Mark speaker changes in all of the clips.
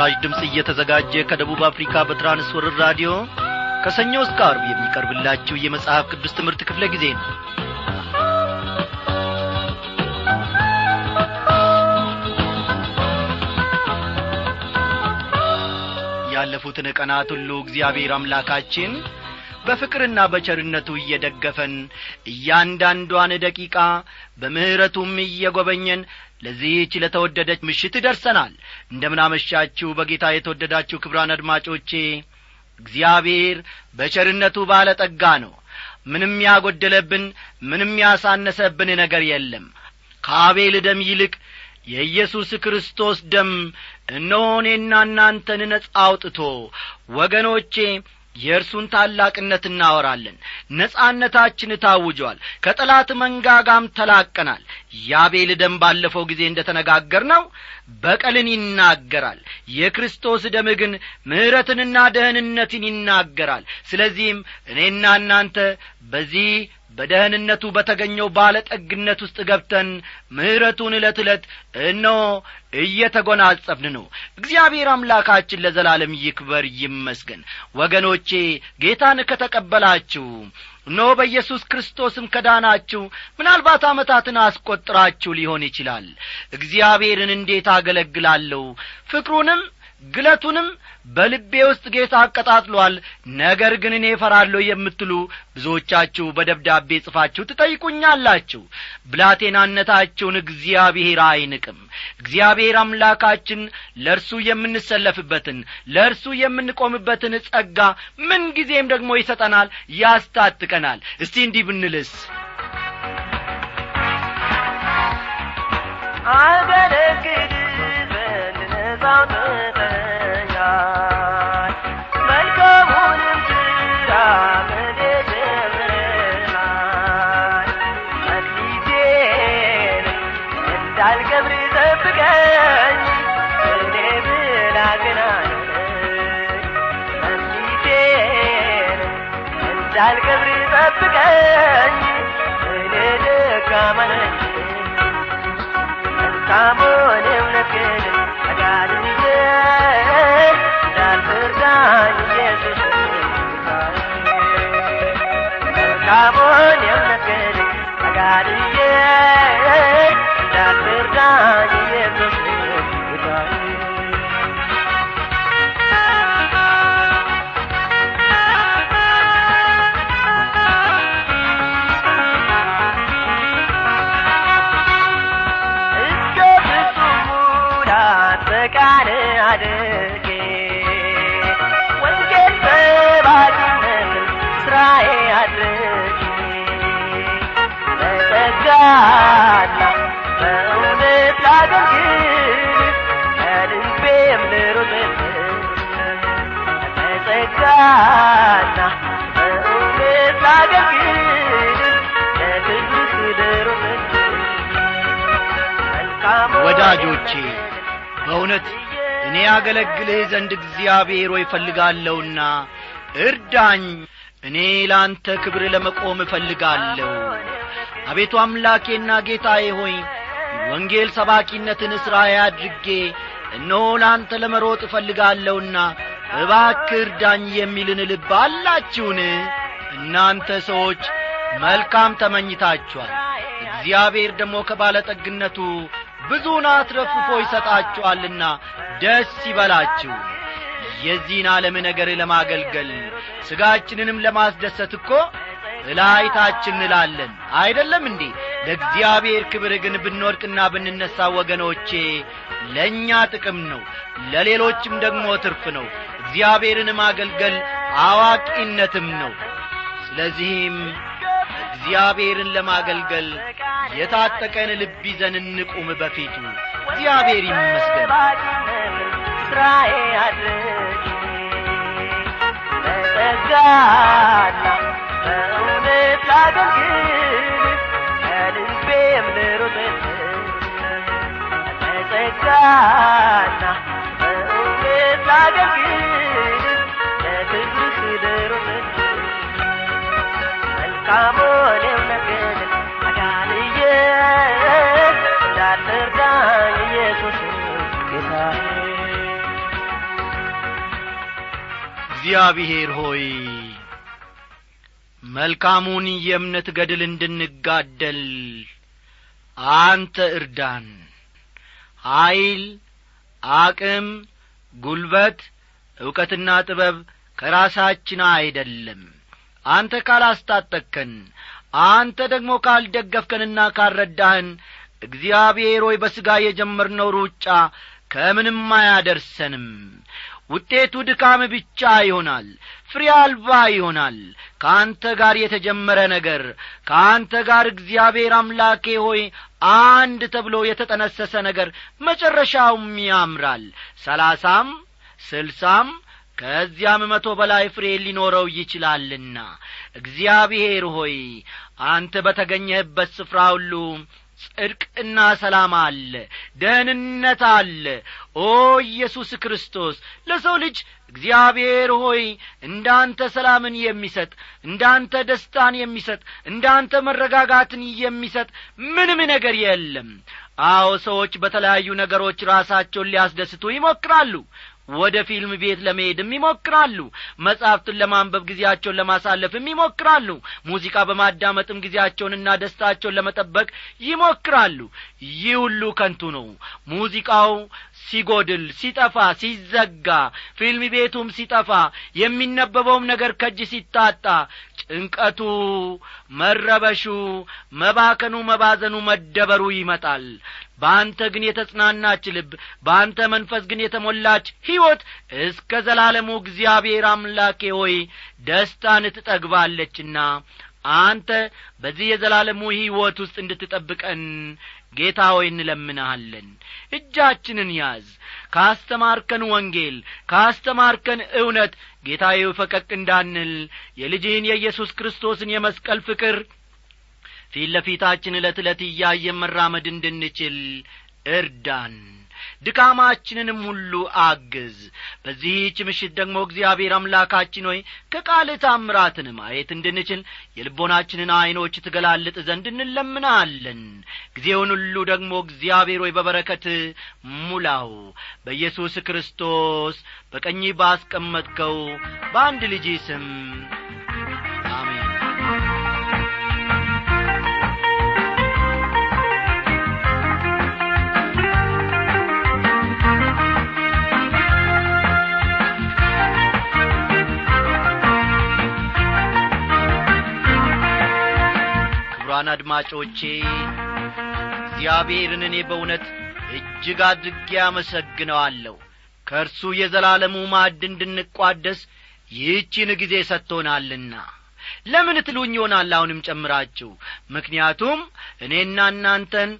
Speaker 1: ይህ ምስራች ድምፅ እየተዘጋጀ ከደቡብ አፍሪካ በትራንስወርር ራዲዮ ከሰኞ እስከ አርብ የሚቀርብላችሁ የመጽሐፍ ቅዱስ ትምህርት ክፍለ ጊዜ ነው። ያለፉትን ቀናት ሁሉ እግዚአብሔር አምላካችን በፍቅርና በቸርነቱ እየደገፈን እያንዳንዷን ደቂቃ በምሕረቱም እየጐበኘን ለዚህች ለተወደደች ምሽት ደርሰናል እንደምናመሻችሁ በጌታ የተወደዳችሁ ክብራን አድማጮቼ እግዚአብሔር በቸርነቱ ባለ ጠጋ ነው። ምንም ያጐደለብን ምንም ያሳነሰብን ነገር የለም። ከአቤል ደም ይልቅ የኢየሱስ ክርስቶስ ደም እነሆ እኔና እናንተን ነጻ አውጥቶ ወገኖቼ የእርሱን ታላቅነት እናወራለን። ነጻነታችን ታውጇል። ከጠላት መንጋጋም ተላቀናል። ያቤል ደም ባለፈው ጊዜ እንደ ተነጋገር ነው በቀልን ይናገራል። የክርስቶስ ደም ግን ምሕረትንና ደህንነትን ይናገራል። ስለዚህም እኔና እናንተ በዚህ በደህንነቱ በተገኘው ባለጠግነት ውስጥ ገብተን ምሕረቱን ዕለት ዕለት እነሆ እየተጐናጸፍን ነው። እግዚአብሔር አምላካችን ለዘላለም ይክበር ይመስገን። ወገኖቼ ጌታን ከተቀበላችሁ እነሆ በኢየሱስ ክርስቶስም ከዳናችሁ ምናልባት ዓመታትን አስቈጥራችሁ ሊሆን ይችላል። እግዚአብሔርን እንዴት አገለግላለሁ? ፍቅሩንም ግለቱንም በልቤ ውስጥ ጌታ አቀጣጥሏል። ነገር ግን እኔ እፈራለሁ የምትሉ ብዙዎቻችሁ በደብዳቤ ጽፋችሁ ትጠይቁኛላችሁ። ብላቴናነታችሁን እግዚአብሔር አይንቅም። እግዚአብሔር አምላካችን ለእርሱ የምንሰለፍበትን ለእርሱ የምንቆምበትን ጸጋ ምንጊዜም ደግሞ ይሰጠናል ያስታጥቀናል። እስቲ እንዲህ ብንልስ?
Speaker 2: አገለግል ዘንድ ጠብቀኝ እኔ ደካማ ነኝ
Speaker 1: ወዳጆቼ በእውነት እኔ አገለግልህ ዘንድ እግዚአብሔር እፈልጋለሁና እርዳኝ። እኔ ለአንተ ክብር ለመቆም እፈልጋለሁ አቤቱ አምላኬና ጌታዬ ሆይ ወንጌል ሰባኪነትን ሥራዬ አድርጌ እነሆ ለአንተ ለመሮጥ እፈልጋለሁና እባክህ እርዳኝ የሚልን ልብ አላችሁን? እናንተ ሰዎች መልካም ተመኝታችኋል። እግዚአብሔር ደግሞ ከባለጠግነቱ ብዙን አትረፍፎ ይሰጣችኋልና ደስ ይበላችሁ። የዚህን ዓለም ነገር ለማገልገል ሥጋችንንም ለማስደሰት እኮ እላይታችን እንላለን። አይደለም እንዴ? ለእግዚአብሔር ክብር ግን ብንወድቅና ብንነሣ ወገኖቼ ለእኛ ጥቅም ነው ለሌሎችም ደግሞ ትርፍ ነው። እግዚአብሔርን ማገልገል አዋቂነትም ነው። ስለዚህም እግዚአብሔርን ለማገልገል የታጠቀን ልብ ይዘን እንቁም በፊቱ። እግዚአብሔር ይመስገን።
Speaker 2: ስራዬ በጸጋና በእውነት ላገልግል ከልቤም ልሩጥል
Speaker 1: እግዚአብሔር ሆይ መልካሙን የእምነት ገድል እንድንጋደል አንተ እርዳን። ኀይል አቅም ጉልበት ዕውቀትና ጥበብ ከራሳችን አይደለም። አንተ ካላስታጠቅከን አንተ ደግሞ ካልደገፍከንና ካልረዳህን እግዚአብሔር ሆይ በሥጋ የጀመርነው ሩጫ ከምንም አያደርሰንም ውጤቱ ድካም ብቻ ይሆናል ፍሬ አልባ ይሆናል። ከአንተ ጋር የተጀመረ ነገር ከአንተ ጋር እግዚአብሔር አምላኬ ሆይ አንድ ተብሎ የተጠነሰሰ ነገር መጨረሻውም ያምራል። ሰላሳም ስልሳም ከዚያም መቶ በላይ ፍሬ ሊኖረው ይችላልና። እግዚአብሔር ሆይ አንተ በተገኘህበት ስፍራ ሁሉ ጽድቅና ሰላም አለ ደህንነት አለ። ኦ ኢየሱስ ክርስቶስ ለሰው ልጅ እግዚአብሔር ሆይ እንዳንተ ሰላምን የሚሰጥ እንዳንተ ደስታን የሚሰጥ እንዳንተ መረጋጋትን የሚሰጥ ምንም ነገር የለም። አዎ ሰዎች በተለያዩ ነገሮች ራሳቸውን ሊያስደስቱ ይሞክራሉ ወደ ፊልም ቤት ለመሄድም ይሞክራሉ። መጻሕፍትን ለማንበብ ጊዜያቸውን ለማሳለፍም ይሞክራሉ። ሙዚቃ በማዳመጥም ጊዜያቸውንና ደስታቸውን ለመጠበቅ ይሞክራሉ። ይህ ሁሉ ከንቱ ነው። ሙዚቃው ሲጐድል ሲጠፋ ሲዘጋ ፊልም ቤቱም ሲጠፋ የሚነበበውም ነገር ከእጅ ሲታጣ ጭንቀቱ መረበሹ መባከኑ መባዘኑ መደበሩ ይመጣል። በአንተ ግን የተጽናናች ልብ በአንተ መንፈስ ግን የተሞላች ሕይወት እስከ ዘላለሙ እግዚአብሔር አምላኬ ሆይ ደስታን ትጠግባለችና አንተ በዚህ የዘላለሙ ሕይወት ውስጥ እንድትጠብቀን ጌታ ሆይ እንለምንሃለን። እጃችንን ያዝ። ካስተማርከን ወንጌል ካስተማርከን እውነት ጌታዬ ፈቀቅ እንዳንል የልጅህን የኢየሱስ ክርስቶስን የመስቀል ፍቅር ፊት ለፊታችን ዕለት ዕለት እያየን መራመድ እንድንችል እርዳን ድካማችንንም ሁሉ አግዝ። በዚህች ምሽት ደግሞ እግዚአብሔር አምላካችን ሆይ ከቃል ታምራትን ማየት እንድንችል የልቦናችንን ዐይኖች ትገላልጥ ዘንድ እንለምናለን። ጊዜውን ሁሉ ደግሞ እግዚአብሔር ሆይ በበረከት ሙላው። በኢየሱስ ክርስቶስ በቀኝ ባስቀመጥከው በአንድ ልጅ ስም ክቡራን አድማጮቼ እግዚአብሔርን እኔ በእውነት እጅግ አድርጌ አመሰግነዋለሁ። ከእርሱ የዘላለሙ ማዕድ እንድንቋደስ ይህችን ጊዜ ሰጥቶናልና ለምን ትሉኝ ይሆናል አሁንም ጨምራችሁ? ምክንያቱም እኔና እናንተን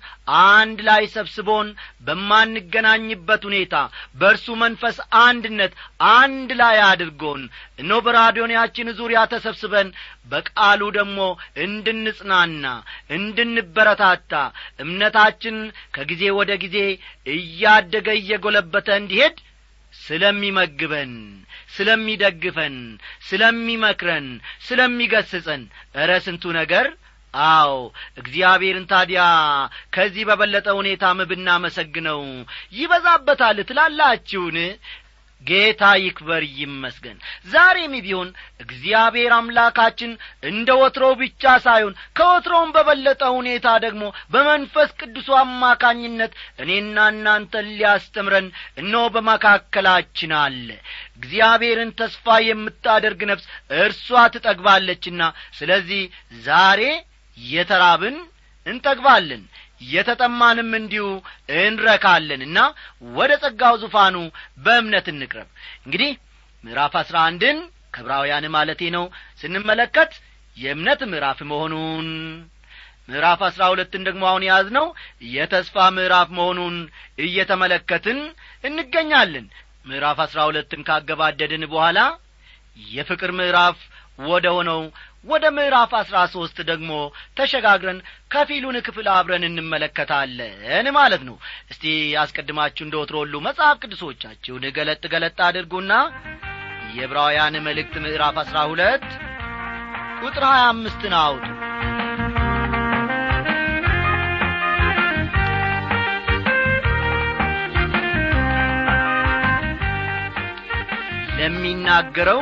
Speaker 1: አንድ ላይ ሰብስቦን በማንገናኝበት ሁኔታ በእርሱ መንፈስ አንድነት አንድ ላይ አድርጎን እኖ በራዲዮንያችን ዙሪያ ተሰብስበን በቃሉ ደግሞ እንድንጽናና እንድንበረታታ እምነታችን ከጊዜ ወደ ጊዜ እያደገ እየጐለበተ እንዲሄድ ስለሚመግበን ስለሚደግፈን ስለሚመክረን ስለሚገስጸን። እረ ስንቱ ነገር! አዎ እግዚአብሔርን ታዲያ ከዚህ በበለጠ ሁኔታም ብናመሰግነው ይበዛበታል ትላላችሁን ጌታ ይክበር ይመስገን። ዛሬም ቢሆን እግዚአብሔር አምላካችን እንደ ወትሮው ብቻ ሳይሆን ከወትሮውም በበለጠ ሁኔታ ደግሞ በመንፈስ ቅዱሱ አማካኝነት እኔና እናንተን ሊያስተምረን እነሆ በመካከላችን አለ። እግዚአብሔርን ተስፋ የምታደርግ ነፍስ እርሷ ትጠግባለችና ስለዚህ ዛሬ የተራብን እንጠግባለን የተጠማንም እንዲሁ እንረካለንና ወደ ጸጋው ዙፋኑ በእምነት እንቅረብ። እንግዲህ ምዕራፍ አስራ አንድን ከብራውያን ማለቴ ነው ስንመለከት የእምነት ምዕራፍ መሆኑን ምዕራፍ አስራ ሁለትን ደግሞ አሁን የያዝነው የተስፋ ምዕራፍ መሆኑን እየተመለከትን እንገኛለን። ምዕራፍ አስራ ሁለትን ካገባደድን በኋላ የፍቅር ምዕራፍ ወደ ሆነው ወደ ምዕራፍ አስራ ሦስት ደግሞ ተሸጋግረን ከፊሉን ክፍል አብረን እንመለከታለን ማለት ነው። እስቲ አስቀድማችሁ እንደ ወትሮ መጽሐፍ ቅዱሶቻችሁን ገለጥ ገለጥ አድርጉና የዕብራውያን መልእክት ምዕራፍ አስራ ሁለት ቁጥር ሀያ አምስትን አውጡ። ለሚናገረው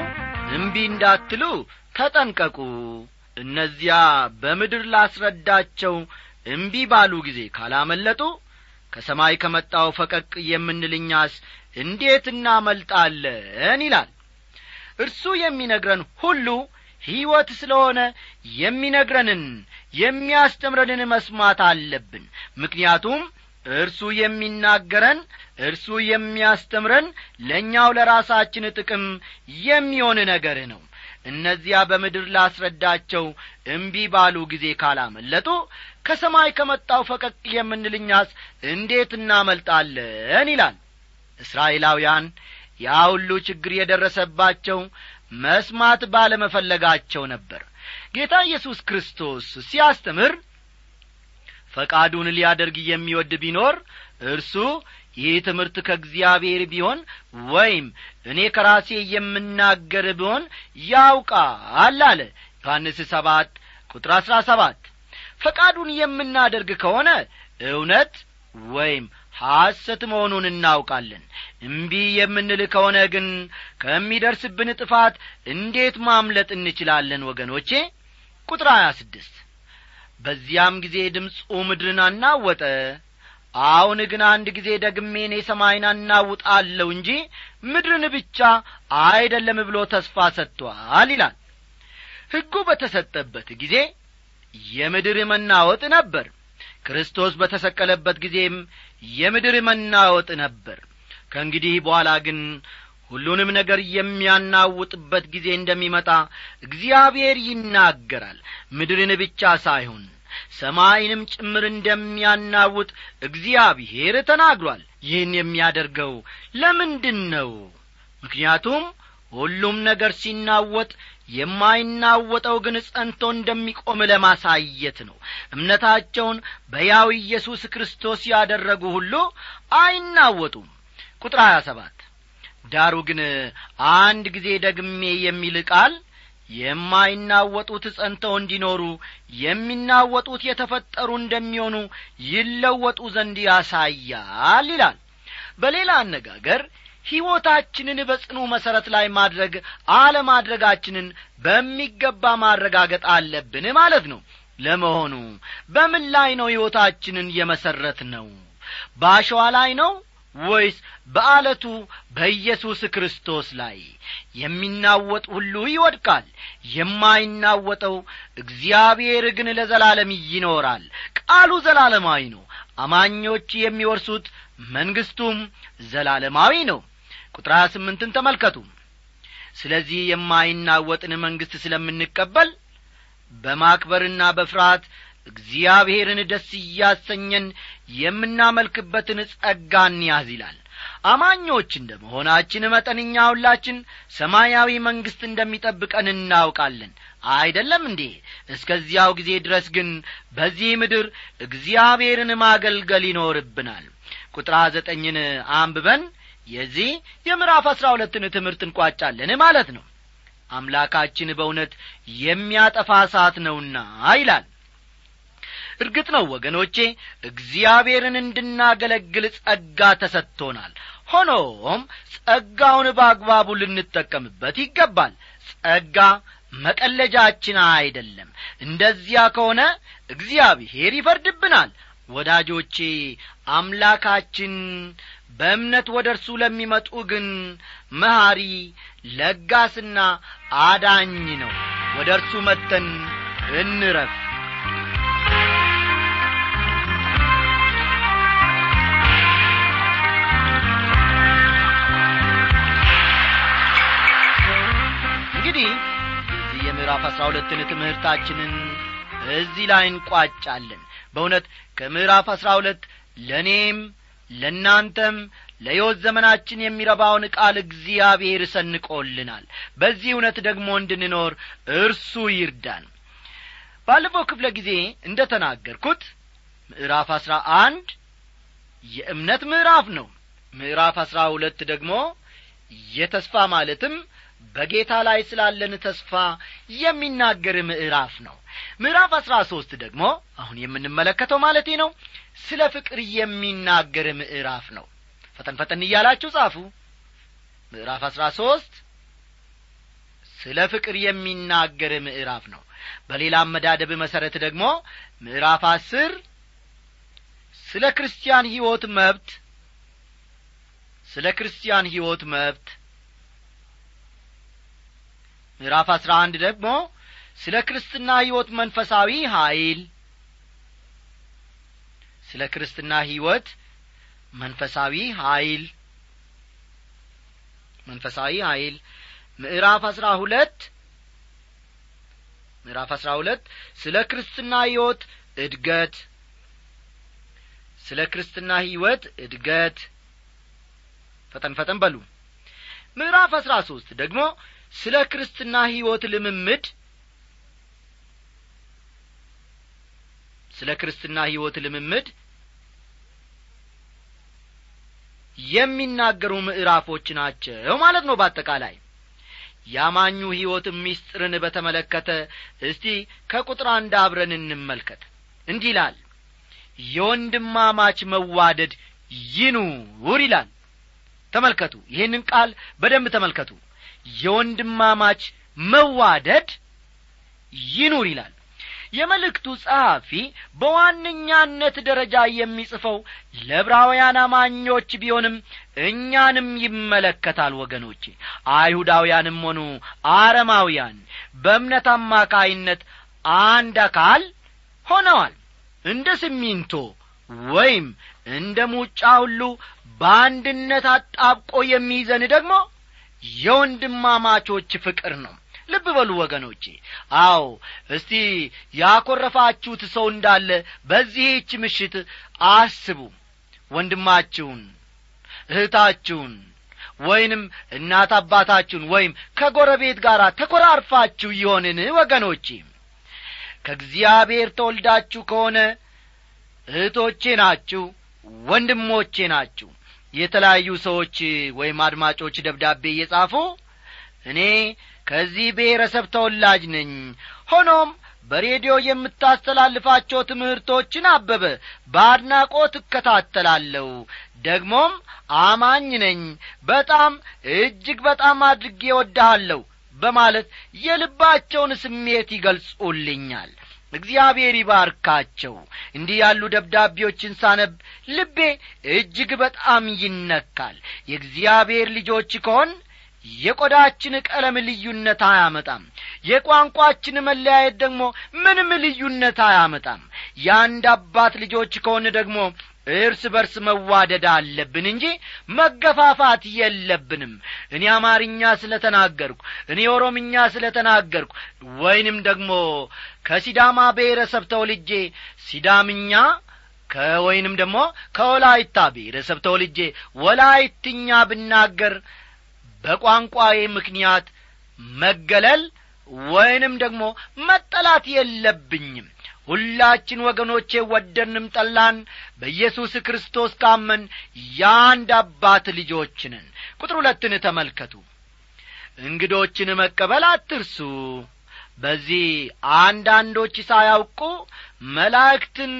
Speaker 1: እምቢ እንዳትሉ ተጠንቀቁ። እነዚያ በምድር ላስረዳቸው እምቢ ባሉ ጊዜ ካላመለጡ ከሰማይ ከመጣው ፈቀቅ የምንልኛስ እንዴት እናመልጣለን ይላል። እርሱ የሚነግረን ሁሉ ሕይወት ስለሆነ የሚነግረንን የሚያስተምረንን መስማት አለብን። ምክንያቱም እርሱ የሚናገረን እርሱ የሚያስተምረን ለእኛው ለራሳችን ጥቅም የሚሆን ነገር ነው እነዚያ በምድር ላስረዳቸው እምቢ ባሉ ጊዜ ካላመለጡ ከሰማይ ከመጣው ፈቀቅ የምንልኛስ እንዴት እናመልጣለን? ይላል። እስራኤላውያን ያ ሁሉ ችግር የደረሰባቸው መስማት ባለመፈለጋቸው ነበር። ጌታ ኢየሱስ ክርስቶስ ሲያስተምር ፈቃዱን ሊያደርግ የሚወድ ቢኖር እርሱ ይህ ትምህርት ከእግዚአብሔር ቢሆን ወይም እኔ ከራሴ የምናገር ቢሆን ያውቃል አለ ዮሐንስ ሰባት ቁጥር አሥራ ሰባት። ፈቃዱን የምናደርግ ከሆነ እውነት ወይም ሐሰት መሆኑን እናውቃለን። እምቢ የምንል ከሆነ ግን ከሚደርስብን ጥፋት እንዴት ማምለጥ እንችላለን ወገኖቼ? ቁጥር ሀያ ስድስት። በዚያም ጊዜ ድምፁ ምድርን አናወጠ አሁን ግን አንድ ጊዜ ደግሜ እኔ ሰማይን አናውጣለሁ እንጂ ምድርን ብቻ አይደለም ብሎ ተስፋ ሰጥቶአል ይላል። ሕጉ በተሰጠበት ጊዜ የምድር መናወጥ ነበር። ክርስቶስ በተሰቀለበት ጊዜም የምድር መናወጥ ነበር። ከእንግዲህ በኋላ ግን ሁሉንም ነገር የሚያናውጥበት ጊዜ እንደሚመጣ እግዚአብሔር ይናገራል። ምድርን ብቻ ሳይሆን ሰማይንም ጭምር እንደሚያናውጥ እግዚአብሔር ተናግሯል። ይህን የሚያደርገው ለምንድን ነው ምክንያቱም ሁሉም ነገር ሲናወጥ የማይናወጠው ግን ጸንቶ እንደሚቆም ለማሳየት ነው። እምነታቸውን በያው ኢየሱስ ክርስቶስ ያደረጉ ሁሉ አይናወጡም። ቁጥር ሀያ ሰባት ዳሩ ግን አንድ ጊዜ ደግሜ የሚል ቃል የማይናወጡት ጸንተው እንዲኖሩ የሚናወጡት የተፈጠሩ እንደሚሆኑ ይለወጡ ዘንድ ያሳያል ይላል። በሌላ አነጋገር ሕይወታችንን በጽኑ መሠረት ላይ ማድረግ አለማድረጋችንን በሚገባ ማረጋገጥ አለብን ማለት ነው። ለመሆኑ በምን ላይ ነው ሕይወታችንን የመሠረት ነው በአሸዋ ላይ ነው ወይስ በአለቱ በኢየሱስ ክርስቶስ ላይ የሚናወጥ ሁሉ ይወድቃል። የማይናወጠው እግዚአብሔር ግን ለዘላለም ይኖራል። ቃሉ ዘላለማዊ ነው። አማኞች የሚወርሱት መንግሥቱም ዘላለማዊ ነው። ቁጥር ሀያ ስምንትን ተመልከቱ። ስለዚህ የማይናወጥን መንግሥት ስለምንቀበል በማክበርና በፍርሃት እግዚአብሔርን ደስ እያሰኘን የምናመልክበትን ጸጋ እንያዝ ይላል አማኞች እንደ መሆናችን መጠንኛ ሁላችን ሰማያዊ መንግሥት እንደሚጠብቀን እናውቃለን። አይደለም እንዴ? እስከዚያው ጊዜ ድረስ ግን በዚህ ምድር እግዚአብሔርን ማገልገል ይኖርብናል። ቁጥር ዘጠኝን አንብበን የዚህ የምዕራፍ አሥራ ሁለትን ትምህርት እንቋጫለን ማለት ነው። አምላካችን በእውነት የሚያጠፋ እሳት ነውና ይላል እርግጥ ነው ወገኖቼ እግዚአብሔርን እንድናገለግል ጸጋ ተሰጥቶናል። ሆኖም ጸጋውን በአግባቡ ልንጠቀምበት ይገባል። ጸጋ መቀለጃችን አይደለም። እንደዚያ ከሆነ እግዚአብሔር ይፈርድብናል። ወዳጆቼ አምላካችን በእምነት ወደ እርሱ ለሚመጡ ግን መሐሪ ለጋስና አዳኝ ነው። ወደ እርሱ መጥተን እንረፍ እንግዲህ የዚህ የምዕራፍ አሥራ ሁለትን ትምህርታችንን እዚህ ላይ እንቋጫለን። በእውነት ከምዕራፍ አሥራ ሁለት ለእኔም ለእናንተም ለሕይወት ዘመናችን የሚረባውን ቃል እግዚአብሔር ሰንቆልናል። በዚህ እውነት ደግሞ እንድንኖር እርሱ ይርዳን። ባለፈው ክፍለ ጊዜ እንደ ተናገርኩት ምዕራፍ አሥራ አንድ የእምነት ምዕራፍ ነው። ምዕራፍ አሥራ ሁለት ደግሞ የተስፋ ማለትም በጌታ ላይ ስላለን ተስፋ የሚናገር ምዕራፍ ነው። ምዕራፍ አሥራ ሦስት ደግሞ አሁን የምንመለከተው ማለቴ ነው። ስለ ፍቅር የሚናገር ምዕራፍ ነው። ፈጠን ፈጠን እያላችሁ ጻፉ። ምዕራፍ አሥራ ሦስት ስለ ፍቅር የሚናገር ምዕራፍ ነው። በሌላ አመዳደብ መሠረት ደግሞ ምዕራፍ አስር ስለ ክርስቲያን ሕይወት መብት ስለ ክርስቲያን ሕይወት መብት ምዕራፍ አስራ አንድ ደግሞ ስለ ክርስትና ሕይወት መንፈሳዊ ኀይል ስለ ክርስትና ሕይወት መንፈሳዊ ኀይል መንፈሳዊ ኀይል ምዕራፍ አስራ ሁለት ምዕራፍ አስራ ሁለት ስለ ክርስትና ሕይወት እድገት። ስለ ክርስትና ሕይወት እድገት። ፈጠን ፈጠን በሉ። ምዕራፍ አስራ ሦስት ደግሞ ስለ ክርስትና ሕይወት ልምምድ ስለ ክርስትና ሕይወት ልምምድ የሚናገሩ ምዕራፎች ናቸው ማለት ነው በአጠቃላይ። ያማኙ ሕይወት ምስጢርን በተመለከተ እስቲ ከቁጥር አንድ አብረን እንመልከት። እንዲህ ይላል የወንድማማች መዋደድ ይኑር ይላል። ተመልከቱ ይህንን ቃል በደንብ ተመልከቱ የወንድማማች መዋደድ ይኑር ይላል። የመልእክቱ ጸሐፊ በዋነኛነት ደረጃ የሚጽፈው ለዕብራውያን አማኞች ቢሆንም እኛንም ይመለከታል ወገኖቼ። አይሁዳውያንም ሆኑ አረማውያን በእምነት አማካይነት አንድ አካል ሆነዋል። እንደ ሲሚንቶ ወይም እንደ ሙጫ ሁሉ በአንድነት አጣብቆ የሚይዘን ደግሞ የወንድማማቾች ፍቅር ነው። ልብ በሉ ወገኖቼ። አዎ እስቲ ያኰረፋችሁት ሰው እንዳለ በዚህች ምሽት አስቡ። ወንድማችሁን እህታችሁን ወይንም እናት አባታችሁን ወይም ከጎረቤት ጋር ተኰራርፋችሁ ይሆንን ወገኖቼ? ከእግዚአብሔር ተወልዳችሁ ከሆነ እህቶቼ ናችሁ ወንድሞቼ ናችሁ የተለያዩ ሰዎች ወይም አድማጮች ደብዳቤ እየጻፉ እኔ ከዚህ ብሔረሰብ ተወላጅ ነኝ። ሆኖም በሬዲዮ የምታስተላልፋቸው ትምህርቶችን አበበ በአድናቆት እከታተላለሁ። ደግሞም አማኝ ነኝ። በጣም እጅግ በጣም አድርጌ ወድሃለሁ በማለት የልባቸውን ስሜት ይገልጹልኛል እግዚአብሔር ይባርካቸው። እንዲህ ያሉ ደብዳቤዎችን ሳነብ ልቤ እጅግ በጣም ይነካል። የእግዚአብሔር ልጆች ከሆን የቆዳችን ቀለም ልዩነት አያመጣም። የቋንቋችን መለያየት ደግሞ ምንም ልዩነት አያመጣም። የአንድ አባት ልጆች ከሆን ደግሞ እርስ በርስ መዋደድ አለብን እንጂ መገፋፋት የለብንም። እኔ አማርኛ ስለ ተናገርኩ እኔ ኦሮምኛ ስለ ተናገርኩ ወይንም ደግሞ ከሲዳማ ብሔረሰብ ተወልጄ ሲዳምኛ ከወይንም ደግሞ ከወላይታ ብሔረሰብ ተወልጄ ወላይትኛ ብናገር በቋንቋዬ ምክንያት መገለል ወይንም ደግሞ መጠላት የለብኝም። ሁላችን ወገኖቼ ወደንም ጠላን በኢየሱስ ክርስቶስ ካመን የአንድ አባት ልጆች ነን። ቁጥር ሁለትን ተመልከቱ። እንግዶችን መቀበል አትርሱ በዚህ አንዳንዶች ሳያውቁ መላእክትን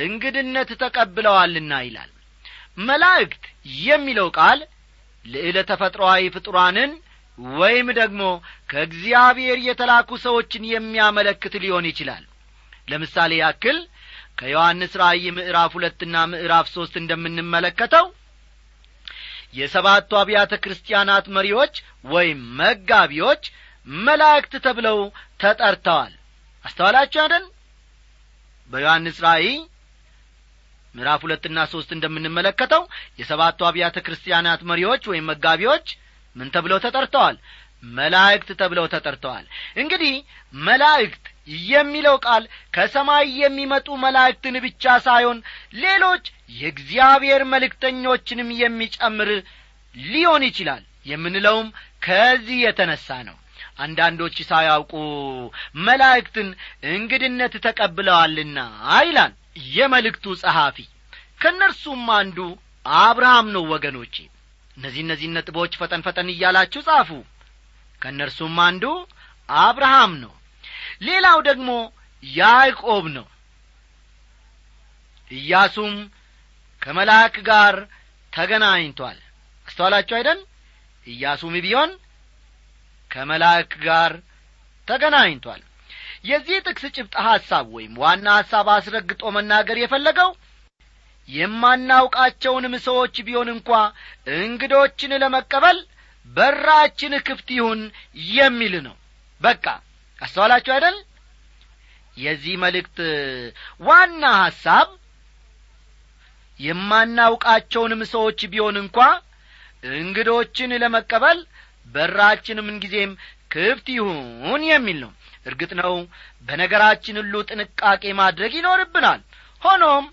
Speaker 1: እንግድነት ተቀብለዋልና ይላል። መላእክት የሚለው ቃል ልዕለ ተፈጥሮአዊ ፍጡራንን ወይም ደግሞ ከእግዚአብሔር የተላኩ ሰዎችን የሚያመለክት ሊሆን ይችላል። ለምሳሌ ያክል ከዮሐንስ ራእይ ምዕራፍ ሁለትና ምዕራፍ ሦስት እንደምንመለከተው የሰባቱ አብያተ ክርስቲያናት መሪዎች ወይም መጋቢዎች መላእክት ተብለው ተጠርተዋል። አስተዋላችሁ አደን በዮሐንስ ራእይ ምዕራፍ ሁለትና ሦስት እንደምንመለከተው የሰባቱ አብያተ ክርስቲያናት መሪዎች ወይም መጋቢዎች ምን ተብለው ተጠርተዋል? መላእክት ተብለው ተጠርተዋል። እንግዲህ መላእክት የሚለው ቃል ከሰማይ የሚመጡ መላእክትን ብቻ ሳይሆን ሌሎች የእግዚአብሔር መልእክተኞችንም የሚጨምር ሊሆን ይችላል። የምንለውም ከዚህ የተነሣ ነው አንዳንዶች ሳያውቁ መላእክትን እንግድነት ተቀብለዋልና ይላል የመልእክቱ ጸሐፊ። ከእነርሱም አንዱ አብርሃም ነው ወገኖቼ። እነዚህ እነዚህ ነጥቦች ፈጠን ፈጠን እያላችሁ ጻፉ። ከእነርሱም አንዱ አብርሃም ነው። ሌላው ደግሞ ያዕቆብ ነው። ኢያሱም ከመልአክ ጋር ተገናኝቷል። አስተዋላችሁ አይደል? ኢያሱም ቢሆን ከመላእክ ጋር ተገናኝቷል። የዚህ ጥቅስ ጭብጥ ሐሳብ ወይም ዋና ሐሳብ አስረግጦ መናገር የፈለገው የማናውቃቸውንም ሰዎች ቢሆን እንኳ እንግዶችን ለመቀበል በራችን ክፍት ይሁን የሚል ነው። በቃ አስተዋላችሁ አይደል? የዚህ መልእክት ዋና ሐሳብ የማናውቃቸውንም ሰዎች ቢሆን እንኳ እንግዶችን ለመቀበል በራችን ምንጊዜም ክፍት ይሁን የሚል ነው። እርግጥ ነው በነገራችን ሁሉ ጥንቃቄ ማድረግ ይኖርብናል። ሆኖም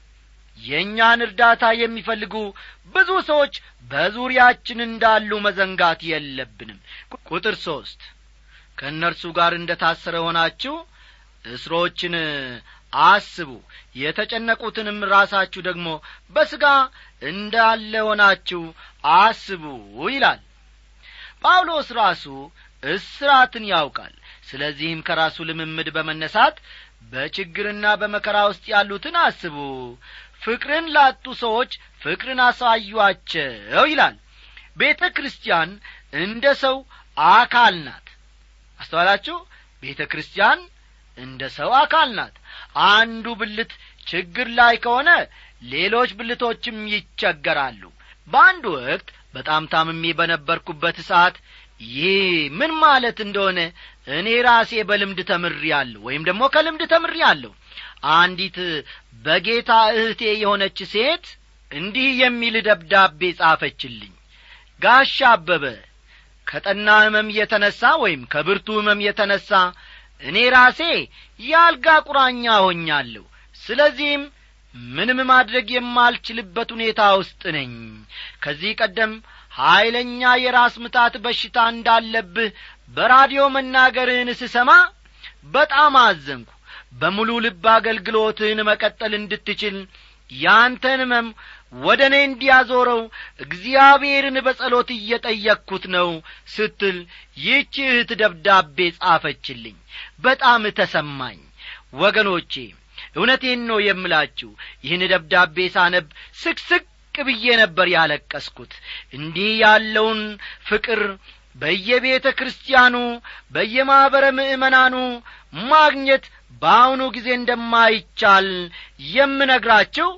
Speaker 1: የእኛን እርዳታ የሚፈልጉ ብዙ ሰዎች በዙሪያችን እንዳሉ መዘንጋት የለብንም። ቁጥር ሦስት ከእነርሱ ጋር እንደ ታሰረ ሆናችሁ እስሮችን አስቡ። የተጨነቁትንም ራሳችሁ ደግሞ በሥጋ እንዳለ ሆናችሁ አስቡ ይላል ጳውሎስ ራሱ እስራትን ያውቃል። ስለዚህም ከራሱ ልምምድ በመነሳት በችግርና በመከራ ውስጥ ያሉትን አስቡ። ፍቅርን ላጡ ሰዎች ፍቅርን አሳዩአቸው ይላል። ቤተ ክርስቲያን እንደ ሰው አካል ናት። አስተዋላችሁ? ቤተ ክርስቲያን እንደ ሰው አካል ናት። አንዱ ብልት ችግር ላይ ከሆነ ሌሎች ብልቶችም ይቸገራሉ። በአንድ ወቅት በጣም ታምሜ በነበርኩበት ሰዓት ይህ ምን ማለት እንደሆነ እኔ ራሴ በልምድ ተምሬአለሁ ወይም ደግሞ ከልምድ ተምሬአለሁ። አንዲት በጌታ እህቴ የሆነች ሴት እንዲህ የሚል ደብዳቤ ጻፈችልኝ። ጋሻ አበበ ከጠና ሕመም የተነሣ ወይም ከብርቱ ሕመም የተነሣ እኔ ራሴ የአልጋ ቁራኛ ሆኛለሁ። ስለዚህም ምንም ማድረግ የማልችልበት ሁኔታ ውስጥ ነኝ። ከዚህ ቀደም ኀይለኛ የራስ ምታት በሽታ እንዳለብህ በራዲዮ መናገርህን ስሰማ በጣም አዘንኩ። በሙሉ ልብ አገልግሎትህን መቀጠል እንድትችል ያንተን ሕመም ወደ እኔ እንዲያዞረው እግዚአብሔርን በጸሎት እየጠየቅኩት ነው ስትል ይህች እህት ደብዳቤ ጻፈችልኝ። በጣም ተሰማኝ። ወገኖቼ እውነቴን ነው የምላችሁ ይህን ደብዳቤ ሳነብ ስቅስቅ ብዬ ነበር ያለቀስኩት። እንዲህ ያለውን ፍቅር በየቤተ ክርስቲያኑ በየማኅበረ ምእመናኑ ማግኘት በአሁኑ ጊዜ እንደማይቻል የምነግራችሁ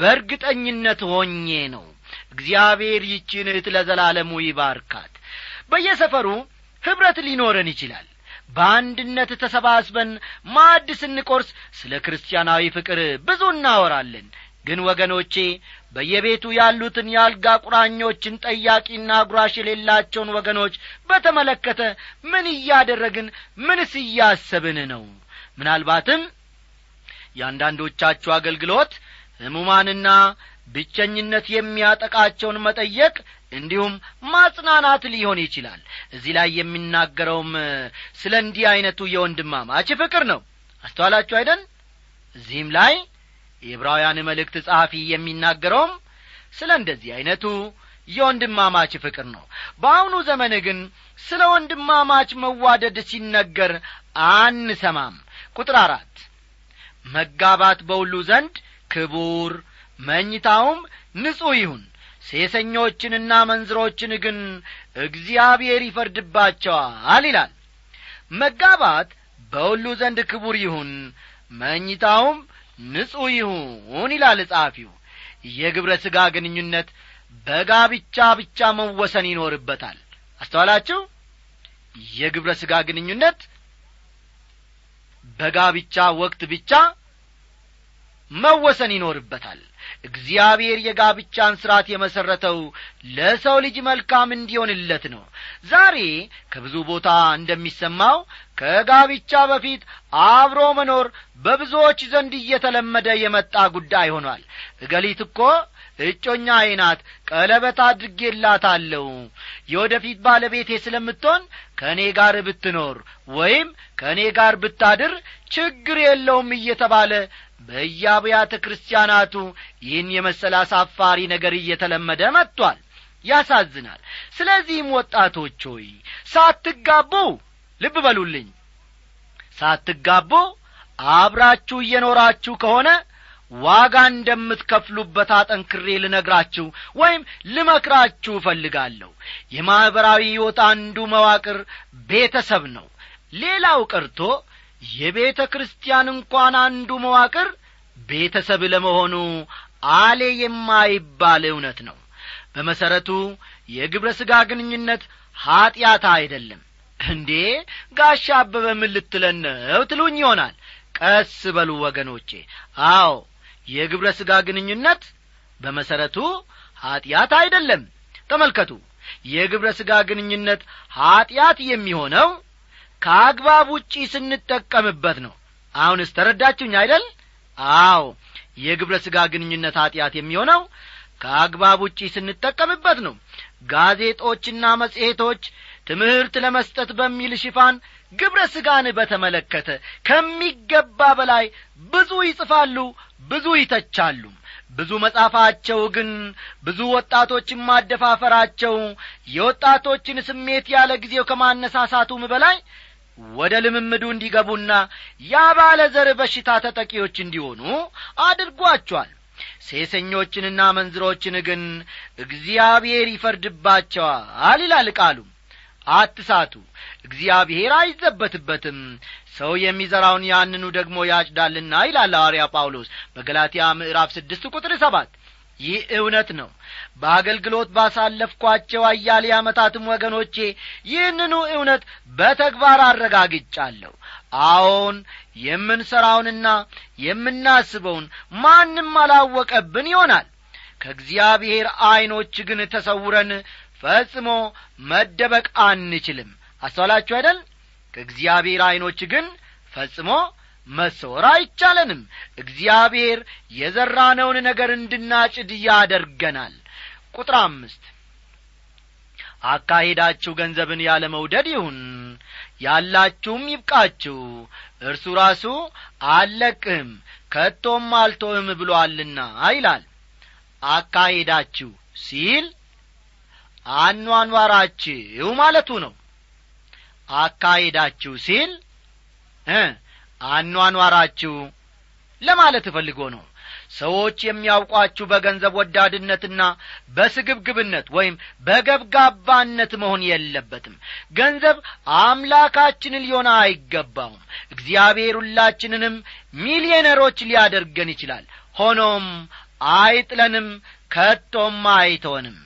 Speaker 1: በእርግጠኝነት ሆኜ ነው። እግዚአብሔር ይቺን እህት ለዘላለሙ ይባርካት። በየሰፈሩ ኅብረት ሊኖረን ይችላል በአንድነት ተሰባስበን ማዕድ ስንቈርስ ስለ ክርስቲያናዊ ፍቅር ብዙ እናወራለን። ግን ወገኖቼ በየቤቱ ያሉትን የአልጋ ቁራኞችን ጠያቂና ጉራሽ የሌላቸውን ወገኖች በተመለከተ ምን እያደረግን ምንስ እያሰብን ነው? ምናልባትም የአንዳንዶቻችሁ አገልግሎት ሕሙማንና ብቸኝነት የሚያጠቃቸውን መጠየቅ እንዲሁም ማጽናናት ሊሆን ይችላል እዚህ ላይ የሚናገረውም ስለ እንዲህ ዐይነቱ የወንድማማች ፍቅር ነው። አስተዋላችሁ አይደን እዚህም ላይ የዕብራውያን መልእክት ጸሐፊ የሚናገረውም ስለ እንደዚህ ዐይነቱ የወንድማማች ፍቅር ነው። በአሁኑ ዘመን ግን ስለ ወንድማማች መዋደድ ሲነገር አንሰማም። ቁጥር አራት መጋባት በሁሉ ዘንድ ክቡር መኝታውም ንጹሕ ይሁን። ሴሰኞችንና መንዝሮችን ግን እግዚአብሔር ይፈርድባቸዋል ይላል። መጋባት በሁሉ ዘንድ ክቡር ይሁን መኝታውም ንጹሕ ይሁን ይላል ጸሐፊው። የግብረ ሥጋ ግንኙነት በጋብቻ ብቻ መወሰን ይኖርበታል። አስተዋላችሁ? የግብረ ሥጋ ግንኙነት በጋብቻ ወቅት ብቻ መወሰን ይኖርበታል እግዚአብሔር የጋብቻን ሥርዓት የመሠረተው ለሰው ልጅ መልካም እንዲሆንለት ነው። ዛሬ ከብዙ ቦታ እንደሚሰማው ከጋብቻ በፊት አብሮ መኖር በብዙዎች ዘንድ እየተለመደ የመጣ ጉዳይ ሆኗል። እገሊት እኮ እጮኛዬ ናት ቀለበት አድርጌላታለሁ። የወደፊት ባለቤቴ ስለምትሆን ከእኔ ጋር ብትኖር ወይም ከእኔ ጋር ብታድር ችግር የለውም እየተባለ በየአብያተ ክርስቲያናቱ ይህን የመሰለ አሳፋሪ ነገር እየተለመደ መጥቷል። ያሳዝናል። ስለዚህም ወጣቶች ሆይ ሳትጋቡ ልብ በሉልኝ ሳትጋቡ አብራችሁ እየኖራችሁ ከሆነ ዋጋ እንደምትከፍሉበት አጠንክሬ ልነግራችሁ ወይም ልመክራችሁ እፈልጋለሁ። የማኅበራዊ ሕይወት አንዱ መዋቅር ቤተሰብ ነው። ሌላው ቀርቶ የቤተ ክርስቲያን እንኳን አንዱ መዋቅር ቤተሰብ ለመሆኑ አሌ የማይባል እውነት ነው። በመሠረቱ የግብረ ሥጋ ግንኙነት ኀጢአት አይደለም። እንዴ ጋሻ አበበ ምን ልትለን ትሉኝ ይሆናል። ቀስ በሉ ወገኖቼ። አዎ የግብረ ሥጋ ግንኙነት በመሠረቱ ኀጢአት አይደለም። ተመልከቱ። የግብረ ሥጋ ግንኙነት ኀጢአት የሚሆነው ከአግባብ ውጪ ስንጠቀምበት ነው። አሁንስ ተረዳችሁኝ አይደል? አዎ። የግብረ ሥጋ ግንኙነት ኀጢአት የሚሆነው ከአግባብ ውጪ ስንጠቀምበት ነው። ጋዜጦችና መጽሔቶች ትምህርት ለመስጠት በሚል ሽፋን ግብረ ሥጋን በተመለከተ ከሚገባ በላይ ብዙ ይጽፋሉ ብዙ ይተቻሉ። ብዙ መጻፋቸው ግን ብዙ ወጣቶችን ማደፋፈራቸው የወጣቶችን ስሜት ያለ ጊዜው ከማነሳሳቱም በላይ ወደ ልምምዱ እንዲገቡና ያባለ ዘር በሽታ ተጠቂዎች እንዲሆኑ አድርጓቸዋል። ሴሰኞችንና መንዝሮችን ግን እግዚአብሔር ይፈርድባቸዋል ይላል ቃሉ። አትሳቱ እግዚአብሔር አይዘበትበትም። ሰው የሚዘራውን ያንኑ ደግሞ ያጭዳልና ይላል ሐዋርያ ጳውሎስ በገላትያ ምዕራፍ ስድስት ቁጥር ሰባት። ይህ እውነት ነው በአገልግሎት ባሳለፍኳቸው አያሌ ዓመታትም ወገኖቼ ይህንኑ እውነት በተግባር አረጋግጫለሁ። አዎን የምንሠራውንና የምናስበውን ማንም አላወቀብን ይሆናል። ከእግዚአብሔር ዐይኖች ግን ተሰውረን ፈጽሞ መደበቅ አንችልም። አስተዋላችሁ አይደል? ከእግዚአብሔር ዐይኖች ግን ፈጽሞ መሰወር አይቻለንም። እግዚአብሔር የዘራነውን ነገር እንድናጭድ ያደርገናል ቁጥር አምስት። አካሄዳችሁ ገንዘብን ያለ መውደድ ይሁን ያላችሁም ይብቃችሁ። እርሱ ራሱ አልለቅህም ከቶም አልቶህም ብሎአልና ይላል። አካሄዳችሁ ሲል አኗኗራችሁ ማለቱ ነው። አካሄዳችሁ ሲል አኗኗራችሁ ለማለት እፈልጎ ነው ሰዎች የሚያውቋችሁ በገንዘብ ወዳድነትና በስግብግብነት ወይም በገብጋባነት መሆን የለበትም። ገንዘብ አምላካችን ሊሆን አይገባውም። እግዚአብሔር ሁላችንንም ሚሊዮነሮች ሊያደርገን ይችላል። ሆኖም አይጥለንም ከቶም አይተወንም።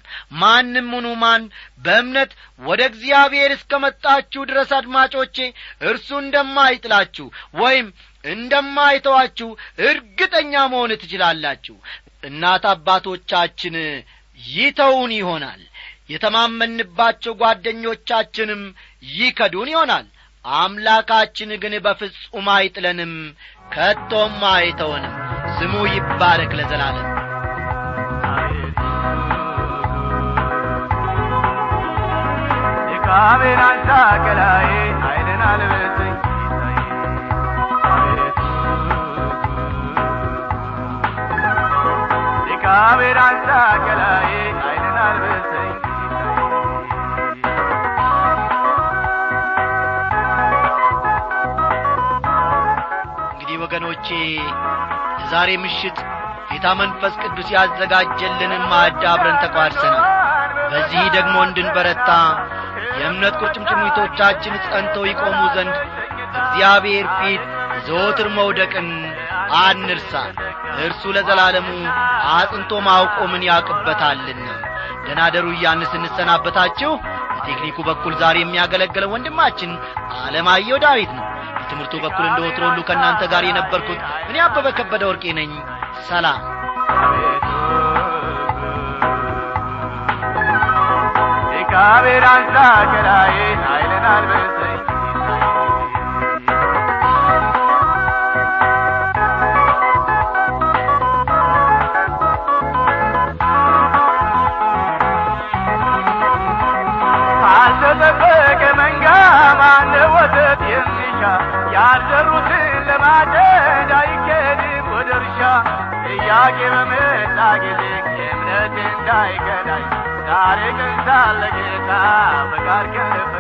Speaker 1: ማንም ሁኑ ማን በእምነት ወደ እግዚአብሔር እስከ መጣችሁ ድረስ አድማጮቼ እርሱ እንደማይጥላችሁ ወይም እንደማይተዋችሁ እርግጠኛ መሆን ትችላላችሁ። እናት አባቶቻችን ይተውን ይሆናል። የተማመንባቸው ጓደኞቻችንም ይከዱን ይሆናል። አምላካችን ግን በፍጹም አይጥለንም ከቶም አይተወንም ስሙ ይባረክ ለዘላለም።
Speaker 3: ድካሜን አንሳ ገላዬ ኃይልን ድካሜን አንሳ ገላዬ ኃይልን አልበሰኝ
Speaker 1: እንግዲህ ወገኖቼ የዛሬ ምሽት ጌታ መንፈስ ቅዱስ ያዘጋጀልንን ማዕድ አብረን ተቋድሰናል በዚህ ደግሞ እንድንበረታ የእምነት ቁርጭምጭሚቶቻችን ጸንተው ይቆሙ ዘንድ እግዚአብሔር ፊት ዘወትር መውደቅን አንርሳ። እርሱ ለዘላለሙ አጽንቶ ማውቆምን ያውቅበታልና። ደናደሩ እያን ስንሰናበታችሁ። በቴክኒኩ በኩል ዛሬ የሚያገለግለው ወንድማችን አለማየሁ ዳዊት ነው። በትምህርቱ በኩል እንደ ወትሮ ሁሉ ከእናንተ ጋር የነበርኩት እኔ አበበ ከበደ ወርቄ ነኝ። ሰላም።
Speaker 3: አንሳ ገላዬ ኃይልን አልበሰኝ ማነ ወተት የሚሻ ያልዘሩትን ለማጨድ አይኬድም ወደ እርሻ። ጥያቄ በመጣ ጊዜ እምነት እንዳይገዳይ ዛሬ ግን ሳለ ጌታ ፈቃድ ከልብ